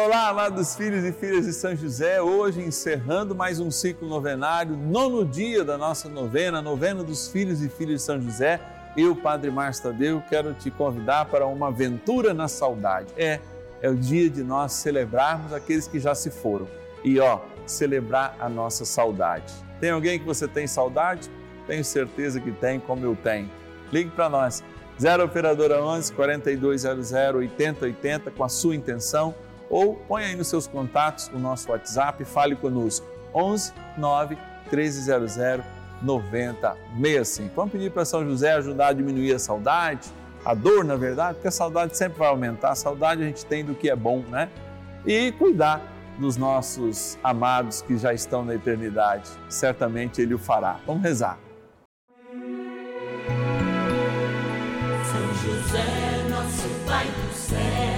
Olá, amados filhos e filhas de São José, hoje encerrando mais um ciclo novenário, nono dia da nossa novena, novena dos filhos e filhas de São José. Eu, Padre Márcio Tadeu, quero te convidar para uma aventura na saudade. É, é o dia de nós celebrarmos aqueles que já se foram e, ó, celebrar a nossa saudade. Tem alguém que você tem saudade? Tenho certeza que tem, como eu tenho. Ligue para nós, 0 Operadora 11 4200 8080 com a sua intenção ou põe aí nos seus contatos o nosso WhatsApp, fale conosco 11 9 1300 9065. Vamos pedir para São José ajudar a diminuir a saudade, a dor, na verdade, porque a saudade sempre vai aumentar. A saudade a gente tem do que é bom, né? E cuidar dos nossos amados que já estão na eternidade. Certamente Ele o fará. Vamos rezar. São José, nosso Pai do céu,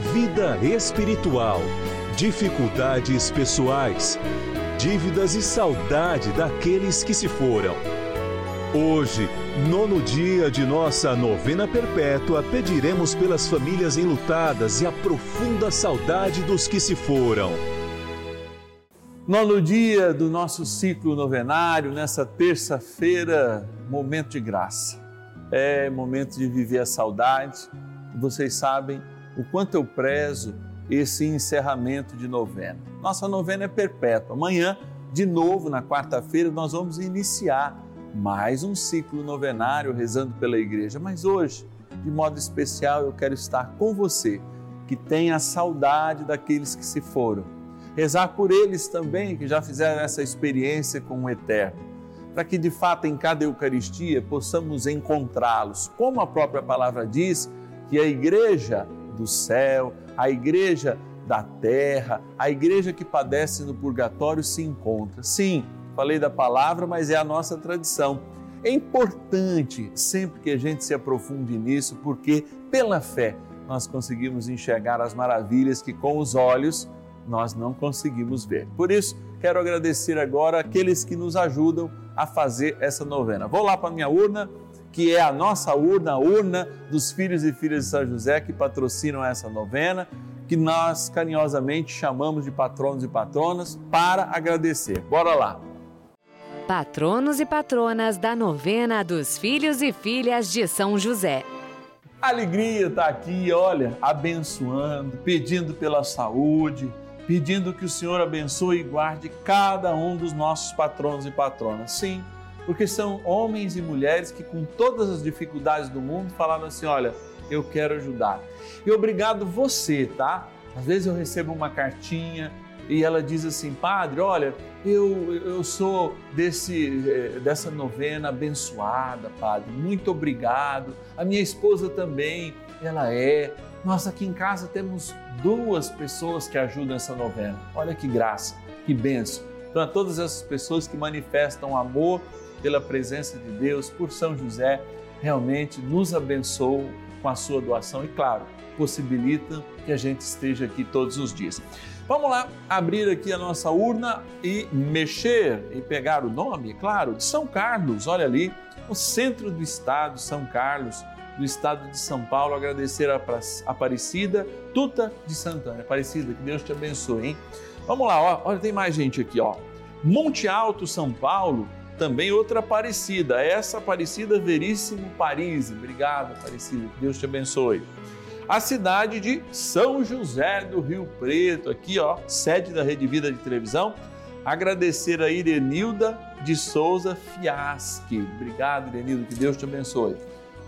vida espiritual, dificuldades pessoais, dívidas e saudade daqueles que se foram. Hoje, nono dia de nossa novena perpétua, pediremos pelas famílias enlutadas e a profunda saudade dos que se foram. Nono dia do nosso ciclo novenário, nessa terça-feira, momento de graça. É momento de viver a saudade. Vocês sabem o quanto eu prezo esse encerramento de novena. Nossa novena é perpétua. Amanhã, de novo, na quarta-feira, nós vamos iniciar mais um ciclo novenário rezando pela igreja. Mas hoje, de modo especial, eu quero estar com você que tem a saudade daqueles que se foram. Rezar por eles também que já fizeram essa experiência com o Eterno, para que de fato em cada Eucaristia possamos encontrá-los, como a própria palavra diz, que a igreja do céu, a igreja da terra, a igreja que padece no purgatório se encontra. Sim, falei da palavra, mas é a nossa tradição. É importante sempre que a gente se aprofunde nisso, porque pela fé nós conseguimos enxergar as maravilhas que com os olhos nós não conseguimos ver. Por isso, quero agradecer agora aqueles que nos ajudam a fazer essa novena. Vou lá para minha urna, que é a nossa urna, a urna dos filhos e filhas de São José que patrocinam essa novena, que nós carinhosamente chamamos de patronos e patronas para agradecer. Bora lá. Patronos e patronas da novena dos filhos e filhas de São José. Alegria está aqui, olha, abençoando, pedindo pela saúde, pedindo que o Senhor abençoe e guarde cada um dos nossos patronos e patronas. Sim, porque são homens e mulheres que, com todas as dificuldades do mundo, falaram assim: olha, eu quero ajudar. E obrigado você, tá? Às vezes eu recebo uma cartinha e ela diz assim: Padre, olha, eu, eu sou desse, eh, dessa novena abençoada, Padre, muito obrigado. A minha esposa também, ela é. Nós aqui em casa temos duas pessoas que ajudam essa novena. Olha que graça, que benção. Então, a todas essas pessoas que manifestam amor pela presença de Deus, por São José, realmente nos abençoam com a sua doação e, claro, possibilita que a gente esteja aqui todos os dias. Vamos lá abrir aqui a nossa urna e mexer e pegar o nome, claro, de São Carlos. Olha ali, o centro do estado, São Carlos, do estado de São Paulo, agradecer a Aparecida Tuta de Santana. Aparecida, que Deus te abençoe, hein? Vamos lá, olha, tem mais gente aqui, ó. Monte Alto, São Paulo, também outra Aparecida, essa Aparecida Veríssimo Paris. Obrigado, Aparecida, que Deus te abençoe. A cidade de São José do Rio Preto, aqui, ó, sede da Rede Vida de Televisão. Agradecer a Irenilda de Souza Fiaschi. Obrigado, Irenilda, que Deus te abençoe.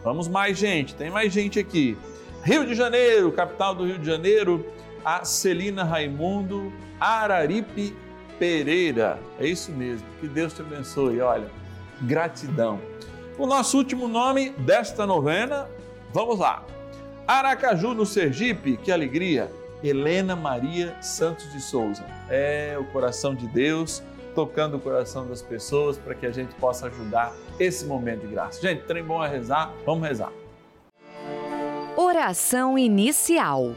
Vamos mais, gente, tem mais gente aqui. Rio de Janeiro, capital do Rio de Janeiro, a Celina Raimundo Araripe Pereira. É isso mesmo, que Deus te abençoe. Olha, gratidão. O nosso último nome desta novena, vamos lá. Aracaju, no Sergipe, que alegria. Helena Maria Santos de Souza. É o coração de Deus tocando o coração das pessoas para que a gente possa ajudar esse momento de graça. Gente, trem bom a rezar, vamos rezar. Oração inicial.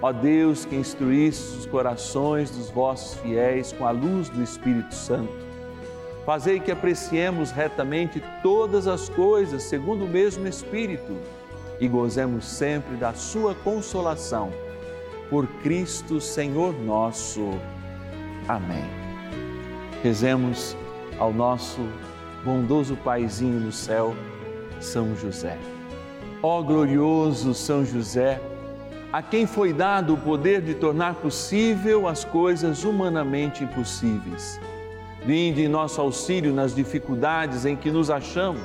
Ó Deus, que instruísse os corações dos vossos fiéis com a luz do Espírito Santo, fazei que apreciemos retamente todas as coisas segundo o mesmo Espírito e gozemos sempre da Sua consolação. Por Cristo, Senhor nosso. Amém. Rezemos ao nosso bondoso Paizinho no céu, São José. Ó glorioso São José, a quem foi dado o poder de tornar possível as coisas humanamente impossíveis. Vinde em nosso auxílio nas dificuldades em que nos achamos.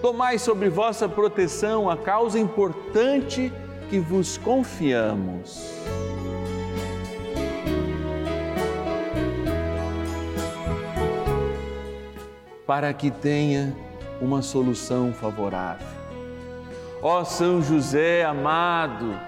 Tomai sobre vossa proteção a causa importante que vos confiamos. Para que tenha uma solução favorável. Ó São José amado,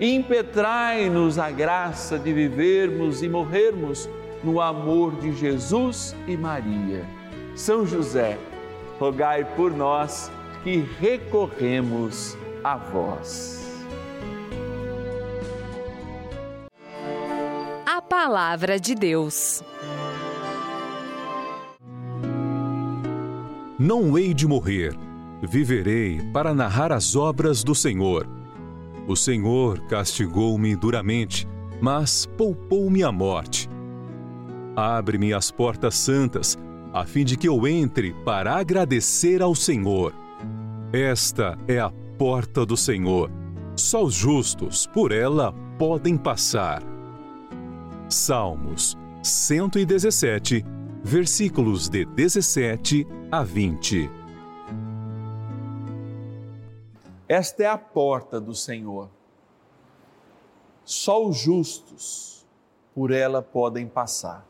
impetrai-nos a graça de vivermos e morrermos no amor de Jesus e Maria. São José, rogai por nós que recorremos a vós. A palavra de Deus. Não hei de morrer, viverei para narrar as obras do Senhor. O Senhor castigou-me duramente, mas poupou-me a morte. Abre-me as portas santas, a fim de que eu entre para agradecer ao Senhor. Esta é a porta do Senhor. Só os justos por ela podem passar. Salmos 117, versículos de 17 a 20. Esta é a porta do Senhor. Só os justos por ela podem passar.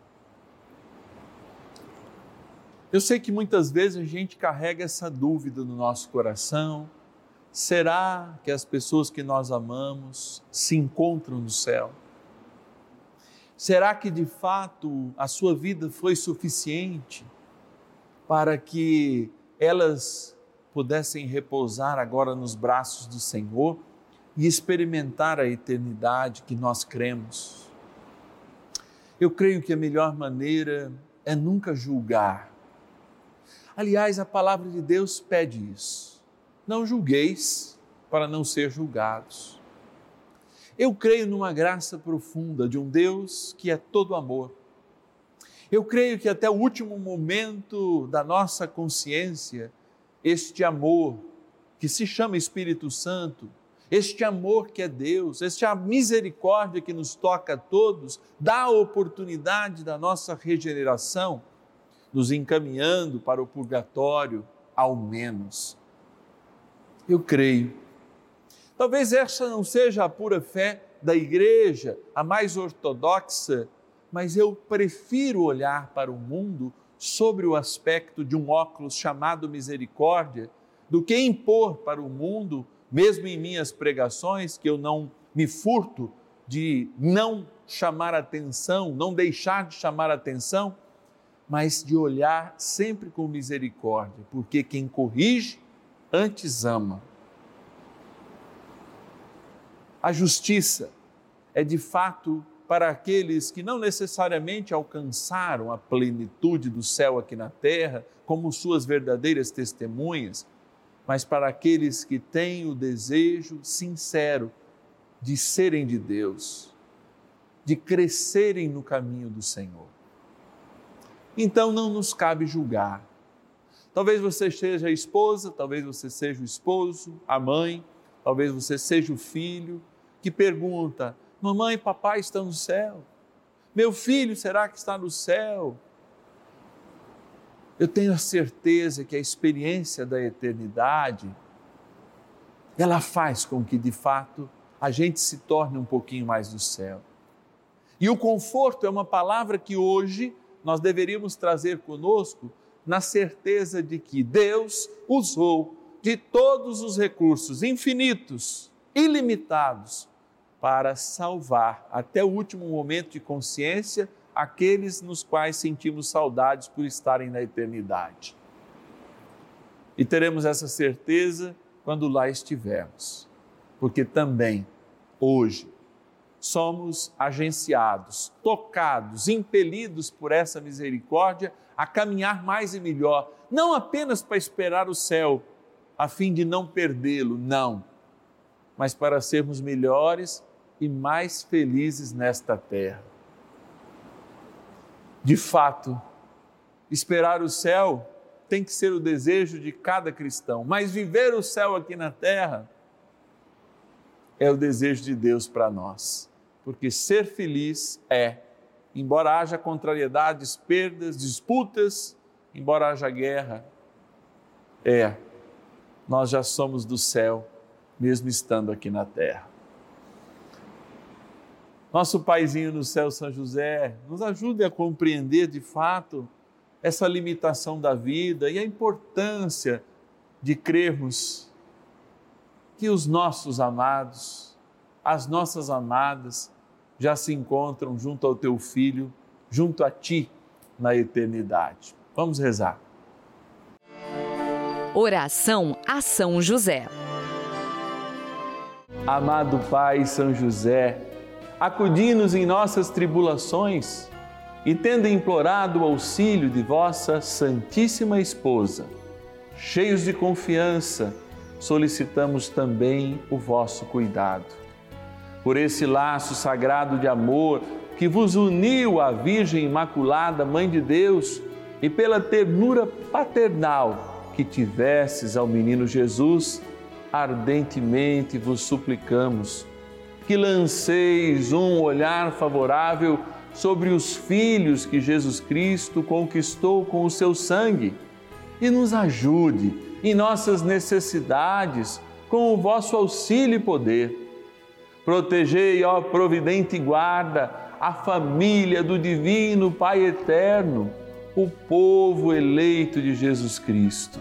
Eu sei que muitas vezes a gente carrega essa dúvida no nosso coração. Será que as pessoas que nós amamos se encontram no céu? Será que de fato a sua vida foi suficiente para que elas pudessem repousar agora nos braços do Senhor e experimentar a eternidade que nós cremos? Eu creio que a melhor maneira é nunca julgar. Aliás, a palavra de Deus pede isso. Não julgueis para não ser julgados. Eu creio numa graça profunda de um Deus que é todo amor. Eu creio que até o último momento da nossa consciência, este amor, que se chama Espírito Santo, este amor que é Deus, esta misericórdia que nos toca a todos, dá a oportunidade da nossa regeneração, nos encaminhando para o purgatório, ao menos. Eu creio. Talvez essa não seja a pura fé da igreja, a mais ortodoxa, mas eu prefiro olhar para o mundo sobre o aspecto de um óculos chamado misericórdia, do que impor para o mundo mesmo em minhas pregações, que eu não me furto de não chamar atenção, não deixar de chamar atenção, mas de olhar sempre com misericórdia, porque quem corrige antes ama. A justiça é de fato para aqueles que não necessariamente alcançaram a plenitude do céu aqui na terra, como suas verdadeiras testemunhas, mas para aqueles que têm o desejo sincero de serem de Deus, de crescerem no caminho do Senhor. Então não nos cabe julgar. Talvez você seja a esposa, talvez você seja o esposo, a mãe, talvez você seja o filho que pergunta: Mamãe, papai estão no céu? Meu filho, será que está no céu? eu tenho a certeza que a experiência da eternidade ela faz com que de fato a gente se torne um pouquinho mais do céu. E o conforto é uma palavra que hoje nós deveríamos trazer conosco na certeza de que Deus usou de todos os recursos infinitos, ilimitados, para salvar até o último momento de consciência aqueles nos quais sentimos saudades por estarem na eternidade. E teremos essa certeza quando lá estivermos, porque também, hoje, somos agenciados, tocados, impelidos por essa misericórdia a caminhar mais e melhor, não apenas para esperar o céu, a fim de não perdê-lo, não, mas para sermos melhores e mais felizes nesta terra de fato, esperar o céu tem que ser o desejo de cada cristão, mas viver o céu aqui na terra é o desejo de Deus para nós, porque ser feliz é, embora haja contrariedades, perdas, disputas, embora haja guerra, é, nós já somos do céu, mesmo estando aqui na terra. Nosso paizinho no céu, São José, nos ajude a compreender de fato essa limitação da vida e a importância de crermos que os nossos amados, as nossas amadas, já se encontram junto ao teu filho, junto a ti na eternidade. Vamos rezar. Oração a São José. Amado Pai São José, acudi-nos em nossas tribulações e, tendo implorado o auxílio de vossa Santíssima Esposa, cheios de confiança, solicitamos também o vosso cuidado. Por esse laço sagrado de amor que vos uniu à Virgem Imaculada, Mãe de Deus, e pela ternura paternal que tivesses ao menino Jesus, ardentemente vos suplicamos que lanceis um olhar favorável sobre os filhos que Jesus Cristo conquistou com o seu sangue e nos ajude em nossas necessidades com o vosso auxílio e poder. Protegei, ó providente guarda, a família do Divino Pai Eterno, o povo eleito de Jesus Cristo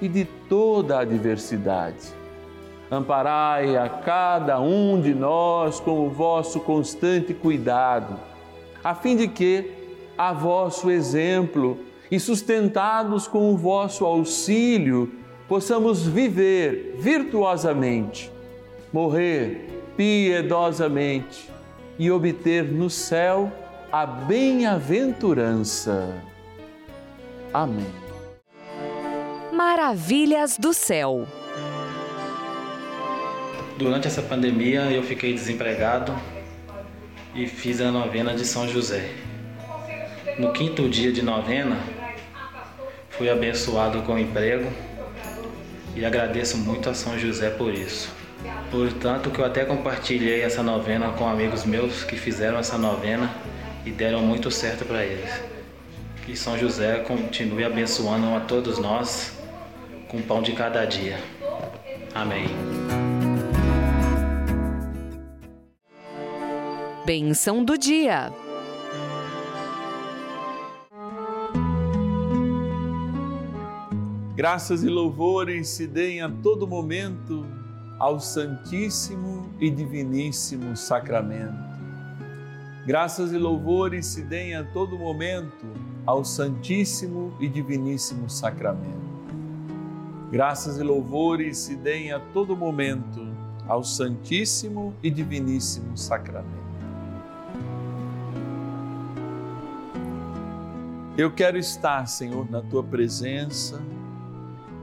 e de toda a adversidade. Amparai a cada um de nós com o vosso constante cuidado, a fim de que, a vosso exemplo e sustentados com o vosso auxílio, possamos viver virtuosamente morrer piedosamente e obter no céu a bem-aventurança. Amém. Maravilhas do céu. Durante essa pandemia eu fiquei desempregado e fiz a novena de São José. No quinto dia de novena, fui abençoado com emprego e agradeço muito a São José por isso. Portanto, que eu até compartilhei essa novena com amigos meus que fizeram essa novena e deram muito certo para eles. Que São José continue abençoando a todos nós com o pão de cada dia. Amém. Benção do dia. Graças e louvores se deem a todo momento ao Santíssimo e Diviníssimo Sacramento. Graças e louvores se deem a todo momento ao Santíssimo e Diviníssimo Sacramento. Graças e louvores se deem a todo momento ao Santíssimo e Diviníssimo Sacramento. Eu quero estar, Senhor, na tua presença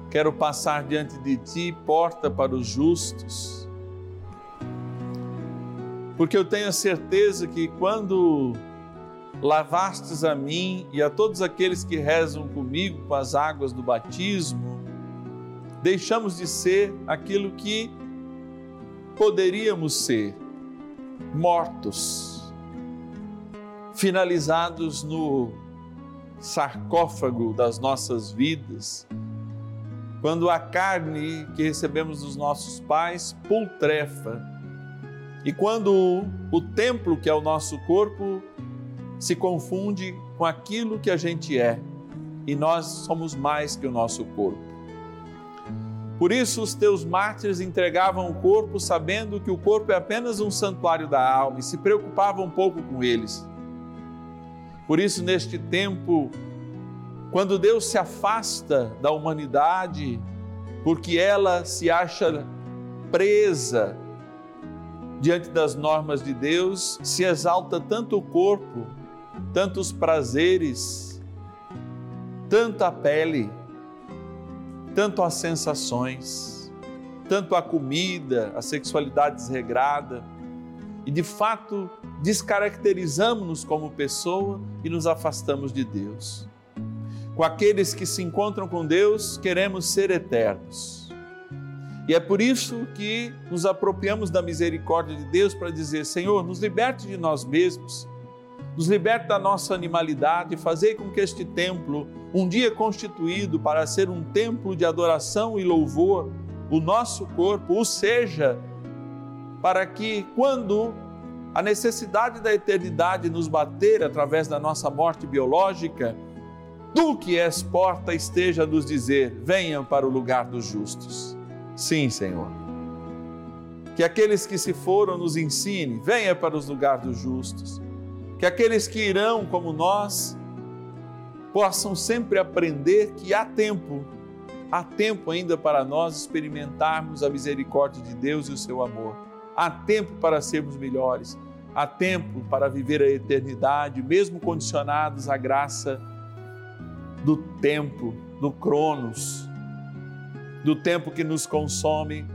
Quero passar diante de ti, porta para os justos. Porque eu tenho a certeza que quando lavastes a mim e a todos aqueles que rezam comigo com as águas do batismo, deixamos de ser aquilo que poderíamos ser, mortos, finalizados no sarcófago das nossas vidas quando a carne que recebemos dos nossos pais pultrefa e quando o templo que é o nosso corpo se confunde com aquilo que a gente é e nós somos mais que o nosso corpo. Por isso, os teus mártires entregavam o corpo sabendo que o corpo é apenas um santuário da alma e se preocupavam um pouco com eles. Por isso, neste tempo quando Deus se afasta da humanidade, porque ela se acha presa diante das normas de Deus, se exalta tanto o corpo, tantos prazeres, tanta pele, tanto as sensações, tanto a comida, a sexualidade desregrada, e de fato descaracterizamos-nos como pessoa e nos afastamos de Deus. Com aqueles que se encontram com Deus, queremos ser eternos. E é por isso que nos apropriamos da misericórdia de Deus para dizer: Senhor, nos liberte de nós mesmos, nos liberte da nossa animalidade e com que este templo, um dia constituído para ser um templo de adoração e louvor, o nosso corpo, o seja, para que quando a necessidade da eternidade nos bater através da nossa morte biológica, tu que és porta, esteja a nos dizer: venham para o lugar dos justos. Sim, Senhor. Que aqueles que se foram nos ensine, venha para os lugares dos justos. Que aqueles que irão como nós possam sempre aprender que há tempo, há tempo ainda para nós experimentarmos a misericórdia de Deus e o seu amor. Há tempo para sermos melhores. Há tempo para viver a eternidade, mesmo condicionados à graça do tempo, do cronos, do tempo que nos consome,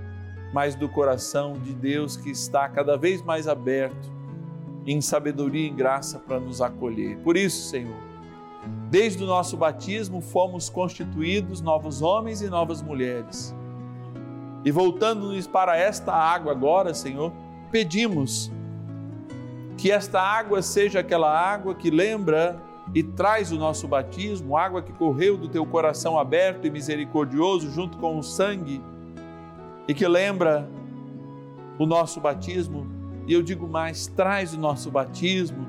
mas do coração de Deus que está cada vez mais aberto em sabedoria e graça para nos acolher. Por isso, Senhor, desde o nosso batismo fomos constituídos novos homens e novas mulheres. E voltando-nos para esta água agora, Senhor, pedimos que esta água seja aquela água que lembra e traz o nosso batismo, água que correu do teu coração aberto e misericordioso junto com o sangue e que lembra o nosso batismo. E eu digo mais: traz o nosso batismo,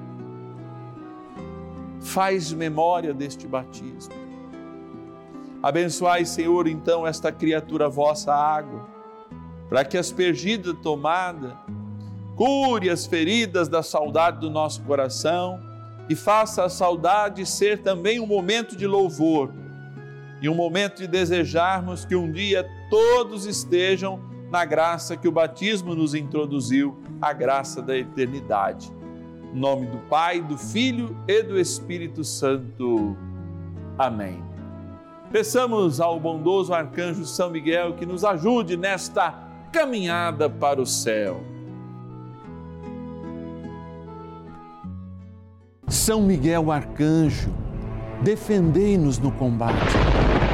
faz memória deste batismo. Abençoai, Senhor, então, esta criatura vossa água, para que aspergida tomada, cure as feridas da saudade do nosso coração e faça a saudade ser também um momento de louvor e um momento de desejarmos que um dia todos estejam na graça que o batismo nos introduziu, a graça da eternidade. Em nome do Pai, do Filho e do Espírito Santo. Amém. Peçamos ao bondoso arcanjo São Miguel que nos ajude nesta caminhada para o céu. São Miguel arcanjo, defendei-nos no combate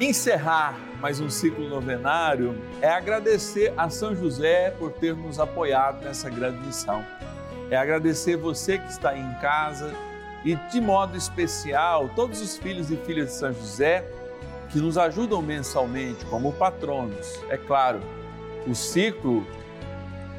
encerrar mais um ciclo novenário é agradecer a São José por ter nos apoiado nessa grande missão. É agradecer você que está em casa e, de modo especial, todos os filhos e filhas de São José que nos ajudam mensalmente como patronos. É claro, o ciclo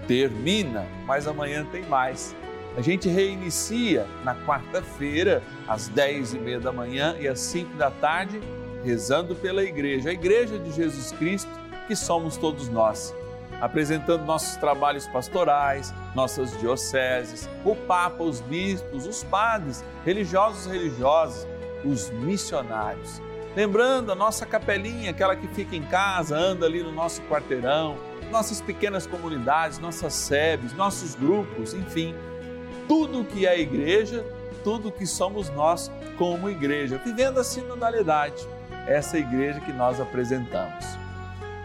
termina, mas amanhã tem mais. A gente reinicia na quarta-feira, às 10 e meia da manhã e às 5 da tarde rezando pela igreja, a igreja de Jesus Cristo, que somos todos nós, apresentando nossos trabalhos pastorais, nossas dioceses, o Papa, os bispos, os padres, religiosos religiosas, os missionários. Lembrando a nossa capelinha, aquela que fica em casa, anda ali no nosso quarteirão, nossas pequenas comunidades, nossas sebes, nossos grupos, enfim, tudo que é igreja, tudo que somos nós como igreja, vivendo a sinodalidade essa igreja que nós apresentamos.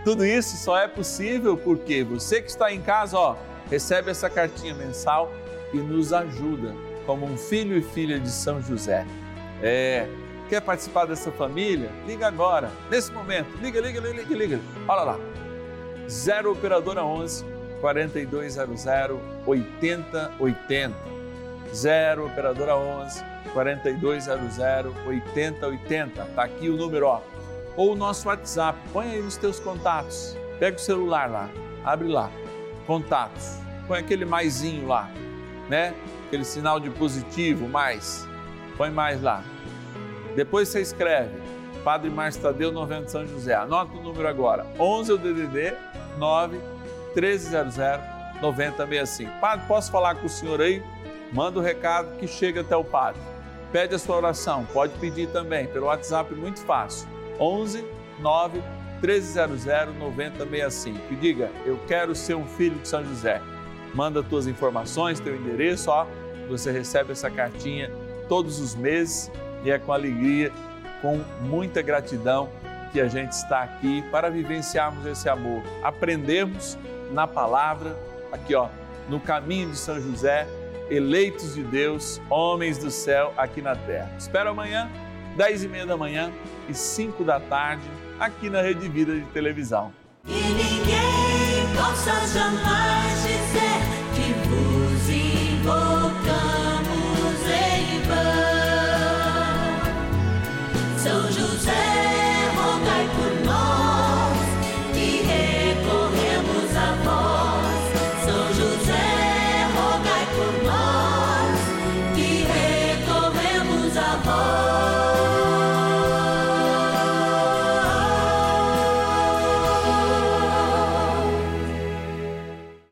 Tudo isso só é possível porque você que está em casa, ó, recebe essa cartinha mensal e nos ajuda como um filho e filha de São José. É, quer participar dessa família? Liga agora, nesse momento. Liga, liga, liga, liga, liga. Olha lá. 0 operadora 11 4200 8080. 0 operadora 11 4200 8080. Tá aqui o número, ó. Ou o nosso WhatsApp. Põe aí nos teus contatos. Pega o celular lá, abre lá. Contatos. Põe aquele maisinho lá, né? Aquele sinal de positivo, mais. Põe mais lá. Depois você escreve Padre Márcio Tadeu 90 São José. Anota o número agora. 11 é o DDD 9 1300 9065. Padre, posso falar com o senhor aí? Manda o um recado que chega até o padre pede a sua oração, pode pedir também pelo WhatsApp muito fácil. 11 9 1300 9065. E diga: Eu quero ser um filho de São José. Manda tuas informações, teu endereço, ó. Você recebe essa cartinha todos os meses e é com alegria, com muita gratidão que a gente está aqui para vivenciarmos esse amor, aprendermos na palavra, aqui ó, no caminho de São José eleitos de Deus, homens do céu aqui na terra. Espero amanhã, 10 e meia da manhã e 5 da tarde, aqui na Rede Vida de Televisão. E ninguém possa jamais